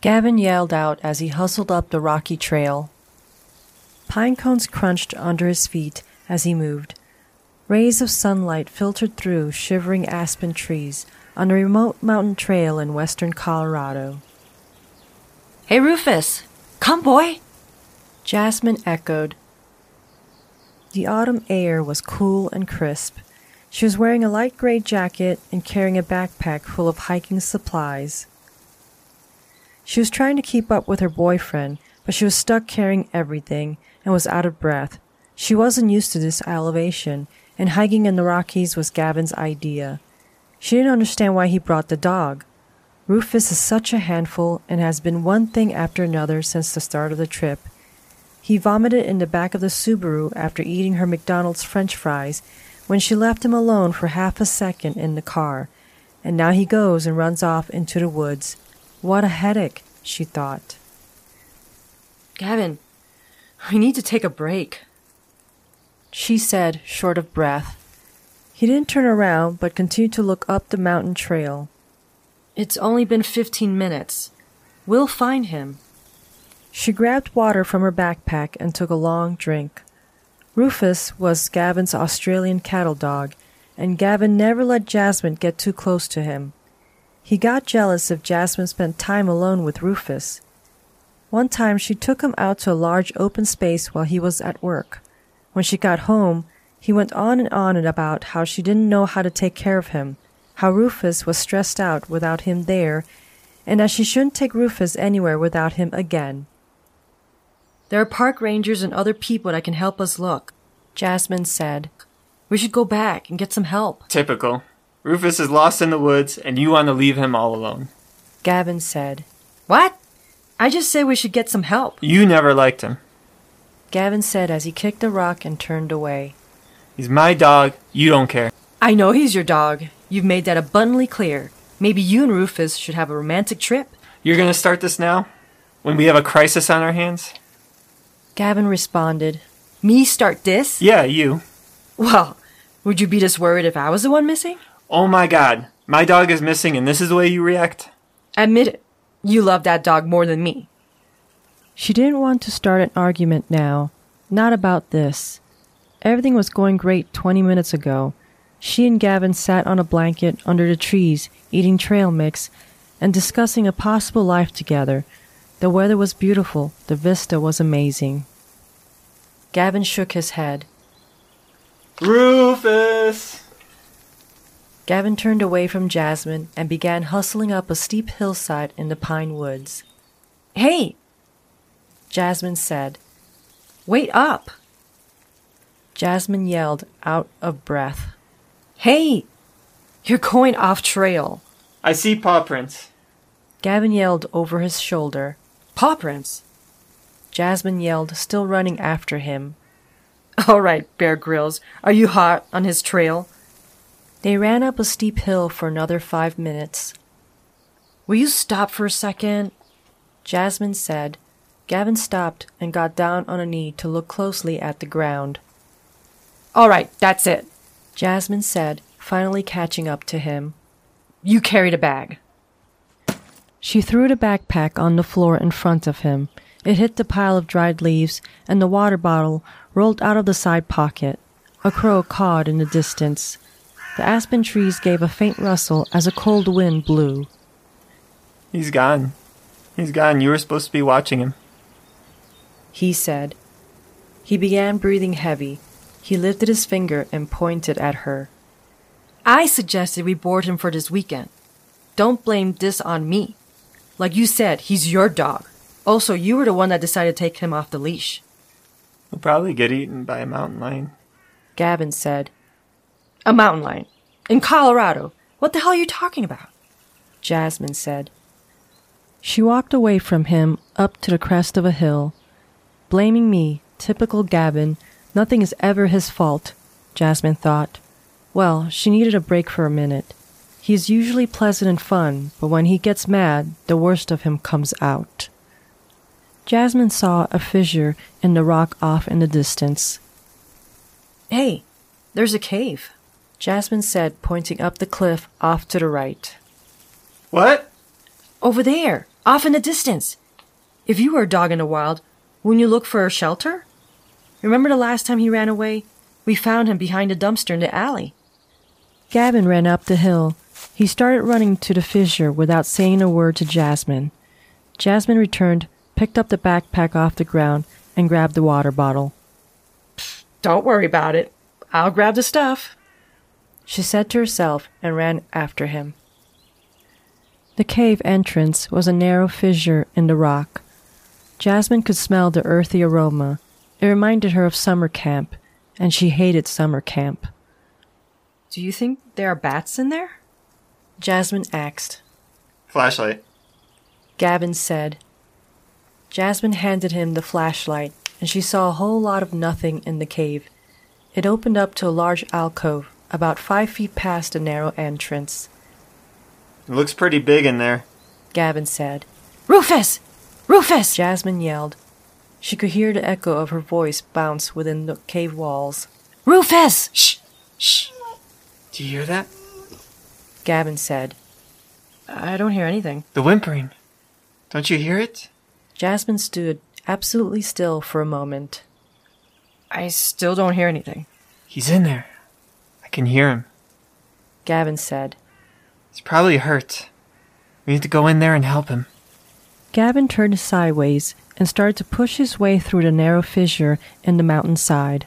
Gavin yelled out as he hustled up the rocky trail. Pine cones crunched under his feet as he moved. Rays of sunlight filtered through shivering aspen trees on a remote mountain trail in western Colorado. Hey, Rufus! Come, boy! Jasmine echoed. The autumn air was cool and crisp. She was wearing a light gray jacket and carrying a backpack full of hiking supplies. She was trying to keep up with her boyfriend, but she was stuck carrying everything and was out of breath. She wasn't used to this elevation, and hiking in the Rockies was Gavin's idea. She didn't understand why he brought the dog. Rufus is such a handful and has been one thing after another since the start of the trip. He vomited in the back of the Subaru after eating her McDonald's french fries when she left him alone for half a second in the car, and now he goes and runs off into the woods. What a headache, she thought. Gavin, we need to take a break, she said, short of breath. He didn't turn around, but continued to look up the mountain trail. It's only been fifteen minutes. We'll find him. She grabbed water from her backpack and took a long drink. Rufus was Gavin's Australian cattle dog, and Gavin never let Jasmine get too close to him. He got jealous if Jasmine spent time alone with Rufus. One time she took him out to a large open space while he was at work. When she got home, he went on and on about how she didn't know how to take care of him, how Rufus was stressed out without him there, and that she shouldn't take Rufus anywhere without him again. There are park rangers and other people that can help us look, Jasmine said. We should go back and get some help. Typical. Rufus is lost in the woods, and you want to leave him all alone. Gavin said. What? I just said we should get some help. You never liked him. Gavin said as he kicked a rock and turned away. He's my dog. You don't care. I know he's your dog. You've made that abundantly clear. Maybe you and Rufus should have a romantic trip. You're gonna start this now? When we have a crisis on our hands? Gavin responded. Me start this? Yeah, you. Well, would you be this worried if I was the one missing? Oh my god. My dog is missing and this is the way you react? Admit it. You love that dog more than me. She didn't want to start an argument now. Not about this. Everything was going great 20 minutes ago. She and Gavin sat on a blanket under the trees, eating trail mix and discussing a possible life together. The weather was beautiful, the vista was amazing. Gavin shook his head. Rufus! Gavin turned away from Jasmine and began hustling up a steep hillside in the pine woods. Hey, Jasmine said. Wait up! Jasmine yelled out of breath. Hey! You're going off trail. I see paw prints. Gavin yelled over his shoulder. Paw prints? Jasmine yelled, still running after him. All right, Bear Grylls. Are you hot on his trail? They ran up a steep hill for another five minutes. Will you stop for a second? Jasmine said, Gavin stopped and got down on a knee to look closely at the ground. All right, that's it, Jasmine said, finally catching up to him. You carried a bag. She threw the backpack on the floor in front of him. It hit the pile of dried leaves, and the water bottle rolled out of the side pocket. A crow cawed in the distance. The aspen trees gave a faint rustle as a cold wind blew. He's gone. He's gone. You were supposed to be watching him he said. He began breathing heavy. He lifted his finger and pointed at her. I suggested we board him for this weekend. Don't blame this on me. Like you said, he's your dog. Also, you were the one that decided to take him off the leash. He'll probably get eaten by a mountain lion. Gavin said. A mountain lion? In Colorado? What the hell are you talking about? Jasmine said. She walked away from him up to the crest of a hill. Blaming me, typical Gavin, nothing is ever his fault, Jasmine thought. Well, she needed a break for a minute. He is usually pleasant and fun, but when he gets mad, the worst of him comes out. Jasmine saw a fissure in the rock off in the distance. Hey, there's a cave, Jasmine said, pointing up the cliff off to the right. What? Over there, Off in the distance. If you were a dog in the wild, wouldn't you look for a shelter? Remember the last time he ran away? We found him behind a dumpster in the alley. Gavin ran up the hill. He started running to the fissure without saying a word to Jasmine. Jasmine returned, picked up the backpack off the ground, and grabbed the water bottle. Don't worry about it. I'll grab the stuff. She said to herself and ran after him. The cave entrance was a narrow fissure in the rock. Jasmine could smell the earthy aroma. It reminded her of summer camp, and she hated summer camp. Do you think there are bats in there? Jasmine asked. Flashlight. Gavin said. Jasmine handed him the flashlight, and she saw a whole lot of nothing in the cave. It opened up to a large alcove, about five feet past the narrow entrance. It looks pretty big in there. Gavin said. Rufus! Rufus! Jasmine yelled. She could hear the echo of her voice bounce within the cave walls. Rufus! Shh! Shh! Do you hear that? Gavin said. I don't hear anything. The whimpering. Don't you hear it? Jasmine stood absolutely still for a moment. I still don't hear anything. He's in there. I can hear him. Gavin said. He's probably hurt. We need to go in there and help him. Gavin turned sideways and started to push his way through the narrow fissure in the mountainside.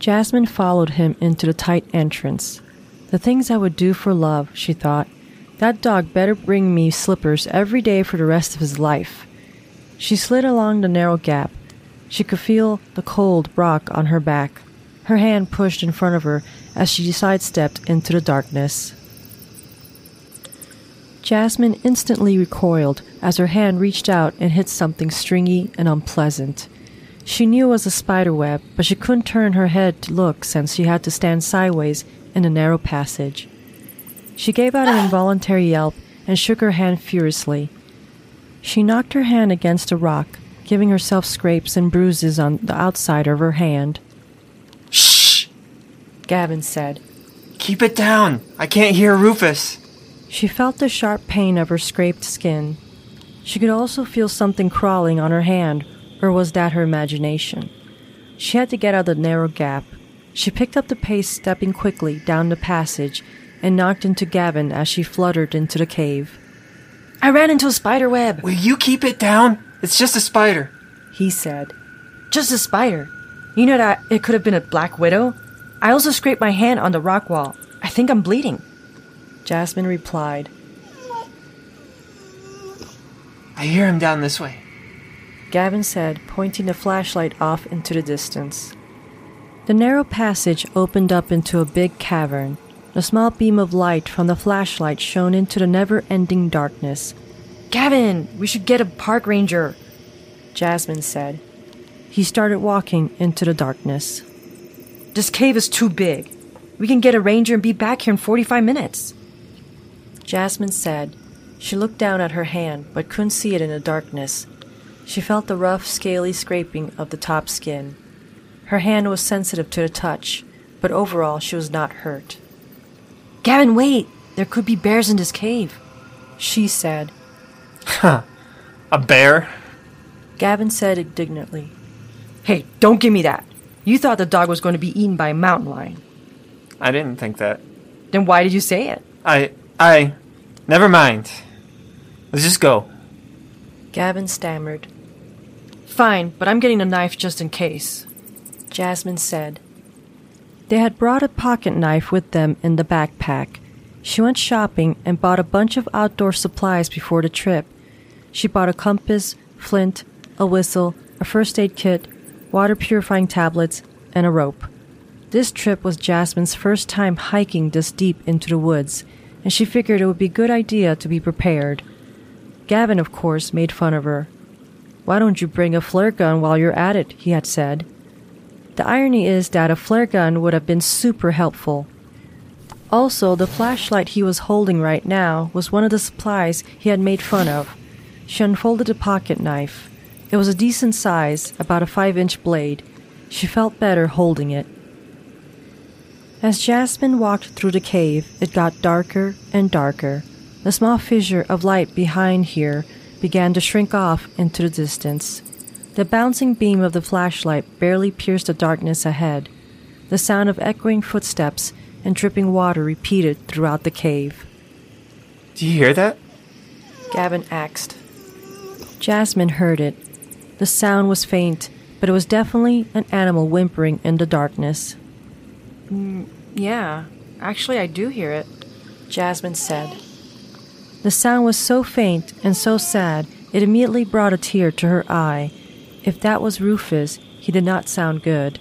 Jasmine followed him into the tight entrance. The things I would do for love, she thought. That dog better bring me slippers every day for the rest of his life. She slid along the narrow gap. She could feel the cold rock on her back. Her hand pushed in front of her as she sidestepped into the darkness. Jasmine instantly recoiled as her hand reached out and hit something stringy and unpleasant. She knew it was a spider web, but she couldn't turn her head to look since she had to stand sideways in the narrow passage. She gave out an ah! involuntary yelp and shook her hand furiously. She knocked her hand against a rock, giving herself scrapes and bruises on the outside of her hand. Shh! Gavin said. Keep it down. I can't hear Rufus. She felt the sharp pain of her scraped skin. She could also feel something crawling on her hand, or was that her imagination? She had to get out of the narrow gap. She picked up the pace, stepping quickly down the passage, and knocked into Gavin as she fluttered into the cave. I ran into a spider web. Will you keep it down? It's just a spider. He said. Just a spider. You know that it could have been a black widow? I also scraped my hand on the rock wall. I think I'm bleeding. Jasmine replied. I hear him down this way. Gavin said, pointing the flashlight off into the distance. The narrow passage opened up into a big cavern. A small beam of light from the flashlight shone into the never ending darkness. Gavin, we should get a park ranger. Jasmine said. He started walking into the darkness. This cave is too big. We can get a ranger and be back here in 45 minutes. Jasmine said. She looked down at her hand, but couldn't see it in the darkness. She felt the rough, scaly scraping of the top skin. Her hand was sensitive to the touch, but overall she was not hurt. Gavin, wait! There could be bears in this cave. She said. Huh. A bear? Gavin said indignantly. Hey, don't give me that. You thought the dog was going to be eaten by a mountain lion. I didn't think that. Then why did you say it? I. I. Never mind. Let's just go. Gavin stammered. Fine, but I'm getting a knife just in case. Jasmine said. They had brought a pocket knife with them in the backpack. She went shopping and bought a bunch of outdoor supplies before the trip. She bought a compass, flint, a whistle, a first aid kit, water purifying tablets, and a rope. This trip was Jasmine's first time hiking this deep into the woods, and she figured it would be a good idea to be prepared. Gavin, of course, made fun of her. Why don't you bring a flare gun while you're at it? he had said. The irony is that a flare gun would have been super helpful. Also, the flashlight he was holding right now was one of the supplies he had made fun of. She unfolded a pocket knife. It was a decent size, about a five inch blade. She felt better holding it. As Jasmine walked through the cave, it got darker and darker. The small fissure of light behind here began to shrink off into the distance. The bouncing beam of the flashlight barely pierced the darkness ahead. The sound of echoing footsteps and dripping water repeated throughout the cave. Do you hear that? Gavin asked. Jasmine heard it. The sound was faint, but it was definitely an animal whimpering in the darkness. Mm, yeah, actually, I do hear it. Jasmine said. The sound was so faint and so sad, it immediately brought a tear to her eye. If that was Rufus, he did not sound good.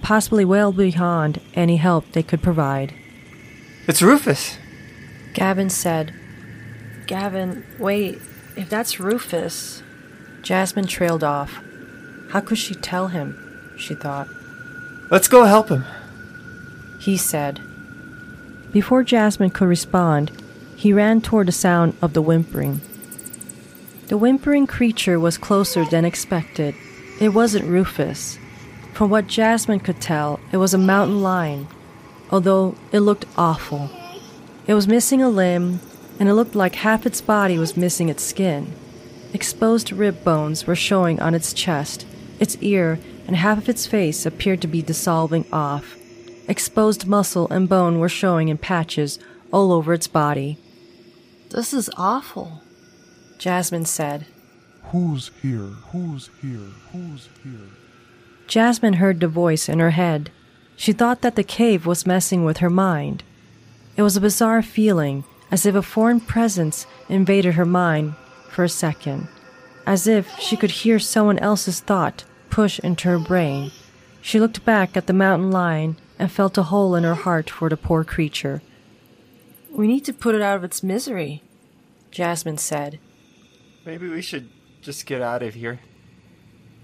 Possibly well beyond any help they could provide. It's Rufus. Gavin said. Gavin, wait, if that's Rufus. Jasmine trailed off. How could she tell him? She thought. Let's go help him. He said. Before Jasmine could respond, he ran toward the sound of the whimpering. The whimpering creature was closer than expected. It wasn't Rufus. From what Jasmine could tell, it was a mountain lion, although it looked awful. It was missing a limb, and it looked like half its body was missing its skin. Exposed rib bones were showing on its chest, its ear, and half of its face appeared to be dissolving off. Exposed muscle and bone were showing in patches all over its body. This is awful. Jasmine said. Who's here? Who's here? Who's here? Jasmine heard the voice in her head. She thought that the cave was messing with her mind. It was a bizarre feeling, as if a foreign presence invaded her mind for a second, as if she could hear someone else's thought push into her brain. She looked back at the mountain lion and felt a hole in her heart for the poor creature. We need to put it out of its misery. Jasmine said. Maybe we should just get out of here.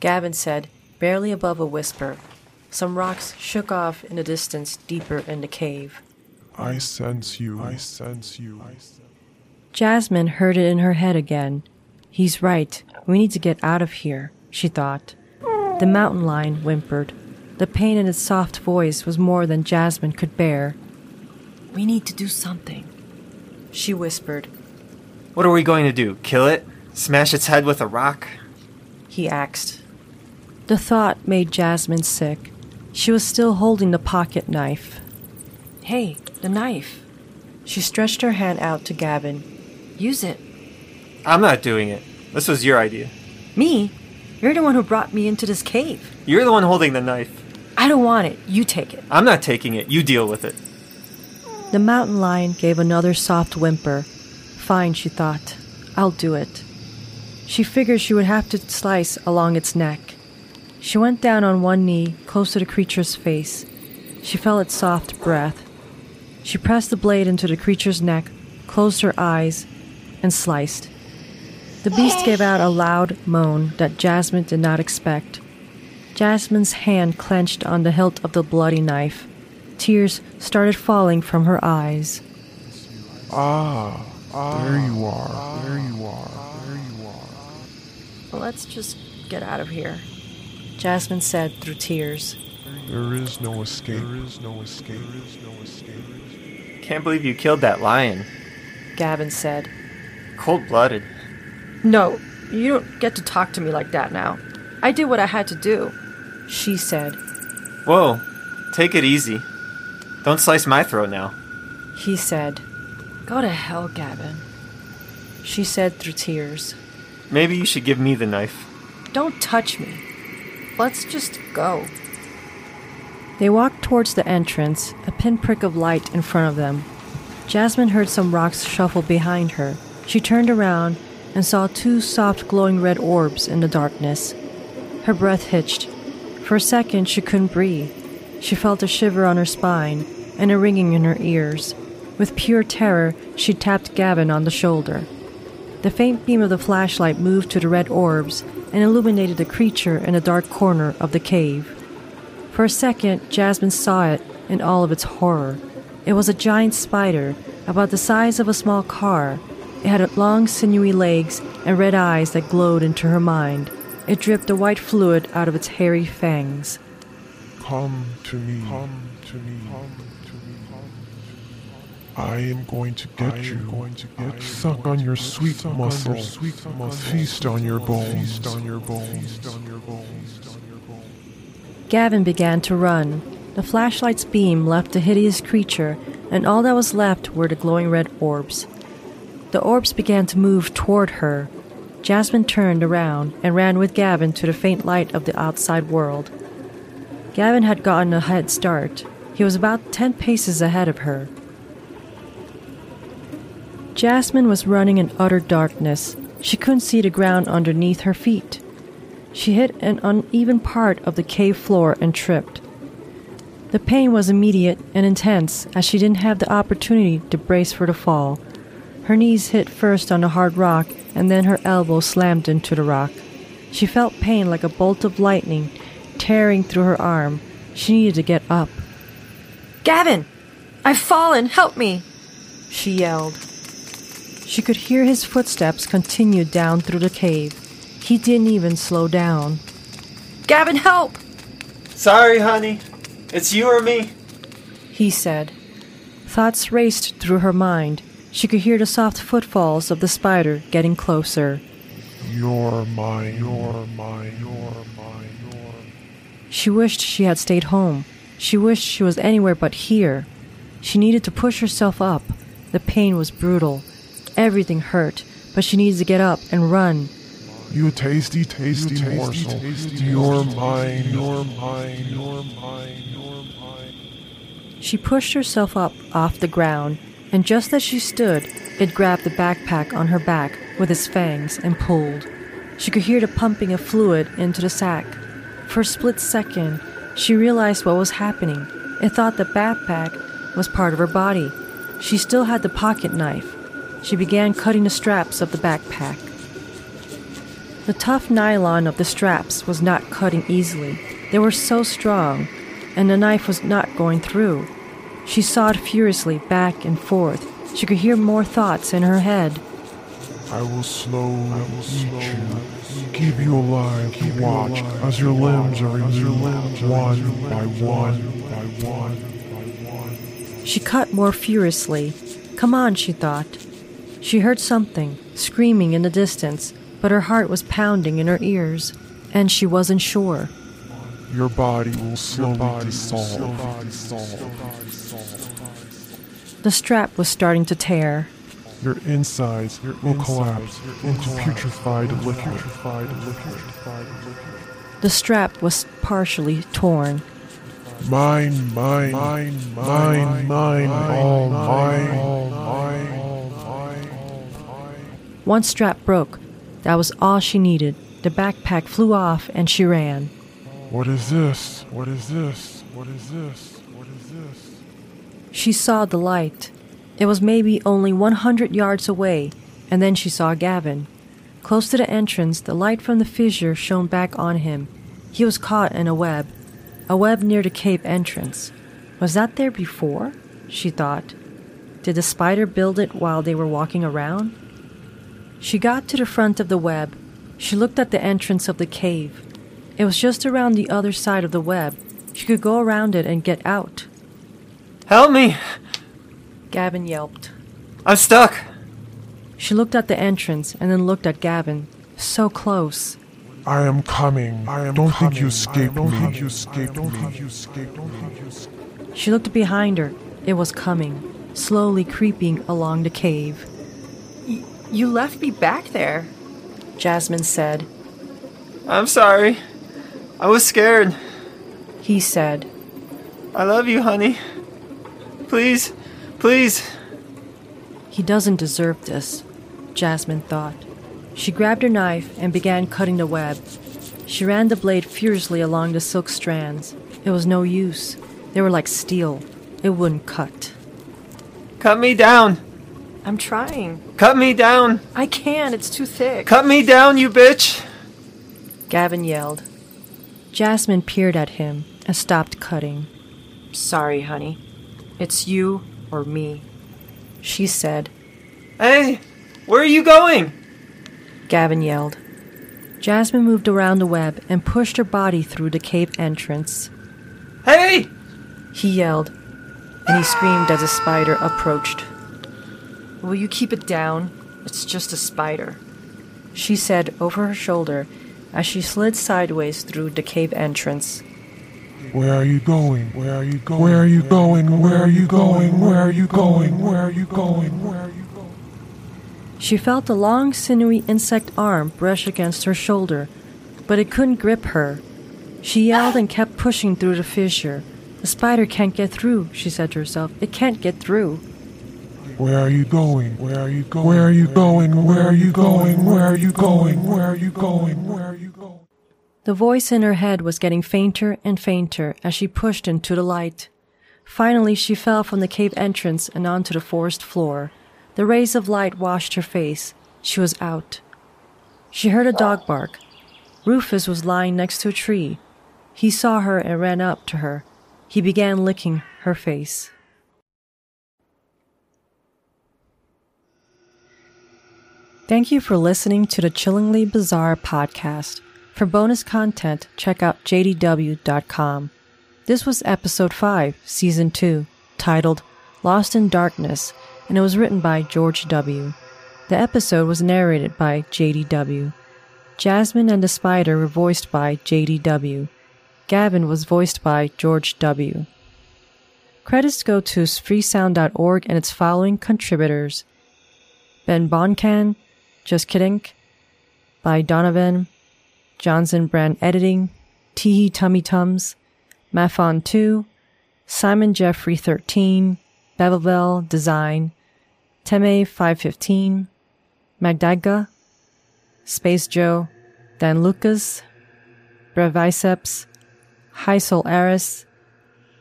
Gavin said, barely above a whisper. Some rocks shook off in the distance deeper in the cave. I sense you. I sense you. Jasmine heard it in her head again. He's right. We need to get out of here, she thought. The mountain lion whimpered. The pain in its soft voice was more than Jasmine could bear. We need to do something. She whispered. What are we going to do? Kill it? Smash its head with a rock? He asked. The thought made Jasmine sick. She was still holding the pocket knife. Hey, the knife. She stretched her hand out to Gavin. Use it. I'm not doing it. This was your idea. Me? You're the one who brought me into this cave. You're the one holding the knife. I don't want it. You take it. I'm not taking it. You deal with it. The mountain lion gave another soft whimper. Fine, she thought. I'll do it. She figured she would have to slice along its neck. She went down on one knee, close to the creature's face. She felt its soft breath. She pressed the blade into the creature's neck, closed her eyes, and sliced. The beast gave out a loud moan that Jasmine did not expect. Jasmine's hand clenched on the hilt of the bloody knife. Tears started falling from her eyes. Ah, there you ah. are. There you are. There you are. Let's just get out of here. Jasmine said through tears. There is no escape. There is no escape. There is no escape. Can't believe you killed that lion. Gavin said. Cold blooded. No, you don't get to talk to me like that now. I did what I had to do. She said. Whoa, take it easy. Don't slice my throat now. He said. Go to hell, Gavin. She said through tears. Maybe you should give me the knife. Don't touch me. Let's just go. They walked towards the entrance, a pinprick of light in front of them. Jasmine heard some rocks shuffle behind her. She turned around and saw two soft glowing red orbs in the darkness. Her breath hitched. For a second, she couldn't breathe. She felt a shiver on her spine and a ringing in her ears. With pure terror, she tapped Gavin on the shoulder. The faint beam of the flashlight moved to the red orbs and illuminated the creature in a dark corner of the cave. For a second, Jasmine saw it in all of its horror. It was a giant spider, about the size of a small car. It had long, sinewy legs and red eyes that glowed into her mind. It dripped a white fluid out of its hairy fangs. Come to me. Come to me. Come to me. I am going to get you. Going to get suck on your sweet muscle. Sweet feast on your bones. Feast on your bones. on your bones. Gavin began to run. The flashlight's beam left the hideous creature, and all that was left were the glowing red orbs. The orbs began to move toward her. Jasmine turned around and ran with Gavin to the faint light of the outside world. Gavin had gotten a head start. He was about ten paces ahead of her. Jasmine was running in utter darkness. She couldn't see the ground underneath her feet. She hit an uneven part of the cave floor and tripped. The pain was immediate and intense as she didn't have the opportunity to brace for the fall. Her knees hit first on the hard rock and then her elbow slammed into the rock. She felt pain like a bolt of lightning tearing through her arm. She needed to get up. Gavin! I've fallen! Help me! She yelled. She could hear his footsteps continue down through the cave. He didn't even slow down. Gavin, help! Sorry, honey. It's you or me. He said. Thoughts raced through her mind. She could hear the soft footfalls of the spider getting closer. You're mine. You're mine. You're mine. You're. She wished she had stayed home. She wished she was anywhere but here. She needed to push herself up. The pain was brutal. Everything hurt, but she needs to get up and run. You tasty, tasty, tasty morsel. Tasty, you're mine. You're mine. You're mine. You're mine. She pushed herself up off the ground, and just as she stood, it grabbed the backpack on her back with its fangs and pulled. She could hear the pumping of fluid into the sack. For a split second, she realized what was happening. and thought the backpack was part of her body. She still had the pocket knife. She began cutting the straps of the backpack. The tough nylon of the straps was not cutting easily. They were so strong, and the knife was not going through. She sawed furiously back and forth. She could hear more thoughts in her head. I will slowly eat you, keep you alive, keep watch as your limbs are removed one by one by one by one. She cut more furiously. Come on, she thought. She heard something, screaming in the distance, but her heart was pounding in her ears, and she wasn't sure. Your body will slowly dissolve. The strap was starting to tear. Your insides will collapse into putrefied liquid. The strap was partially torn. Mine, mine, mine, mine, mine, all mine, all mine. One strap broke. That was all she needed. The backpack flew off and she ran. What is this? What is this? What is this? What is this? She saw the light. It was maybe only 100 yards away, and then she saw Gavin. Close to the entrance, the light from the fissure shone back on him. He was caught in a web, a web near the cave entrance. Was that there before? She thought. Did the spider build it while they were walking around? She got to the front of the web. She looked at the entrance of the cave. It was just around the other side of the web. She could go around it and get out. Help me! Gavin yelped. I'm stuck. She looked at the entrance and then looked at Gavin. So close. I am coming. I am don't think you escaped don't me. Think you escaped don't think you escaped. Don't think you escaped. She looked behind her. It was coming, slowly creeping along the cave. You left me back there, Jasmine said. I'm sorry. I was scared. He said. I love you, honey. Please, please. He doesn't deserve this, Jasmine thought. She grabbed her knife and began cutting the web. She ran the blade furiously along the silk strands. It was no use. They were like steel. It wouldn't cut. Cut me down. I'm trying. Cut me down! I can't, it's too thick. Cut me down, you bitch! Gavin yelled. Jasmine peered at him and stopped cutting. Sorry, honey. It's you or me. She said. Hey, where are you going? Gavin yelled. Jasmine moved around the web and pushed her body through the cave entrance. Hey! He yelled, and he screamed as a spider approached. Will you keep it down? It's just a spider. She said over her shoulder as she slid sideways through the cave entrance. Where are you going? Where are you going? Where are you going? Where are you going? Where are you going? Where are you going? Where are you going? She felt a long, sinewy insect arm brush against her shoulder, but it couldn't grip her. She yelled and kept pushing through the fissure. The spider can't get through, she said to herself. It can't get through. Where are you going? Where are you going? Where are you going? Where are you going? Where are you going? Where are you going? Where are you going? The voice in her head was getting fainter and fainter as she pushed into the light. Finally, she fell from the cave entrance and onto the forest floor. The rays of light washed her face. She was out. She heard a dog bark. Rufus was lying next to a tree. He saw her and ran up to her. He began licking her face. Thank you for listening to the Chillingly Bizarre podcast. For bonus content, check out jdw.com. This was episode 5, season 2, titled Lost in Darkness, and it was written by George W. The episode was narrated by JDW. Jasmine and the Spider were voiced by JDW. Gavin was voiced by George W. Credits go to freesound.org and its following contributors Ben Boncan, Just Kidding, by Donovan, Johnson Brand Editing, Teehee Tummy Tums, Mafon 2, Simon Jeffrey 13, Bevelville Design, Teme 515, Magdaga, Space Joe, Dan Lucas, Breviceps, Heisel Aris,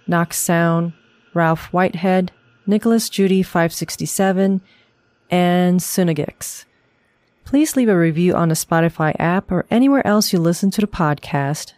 Knox Sound, Ralph Whitehead, Nicholas Judy 567, and Sunagix. Please leave a review on the Spotify app or anywhere else you listen to the podcast.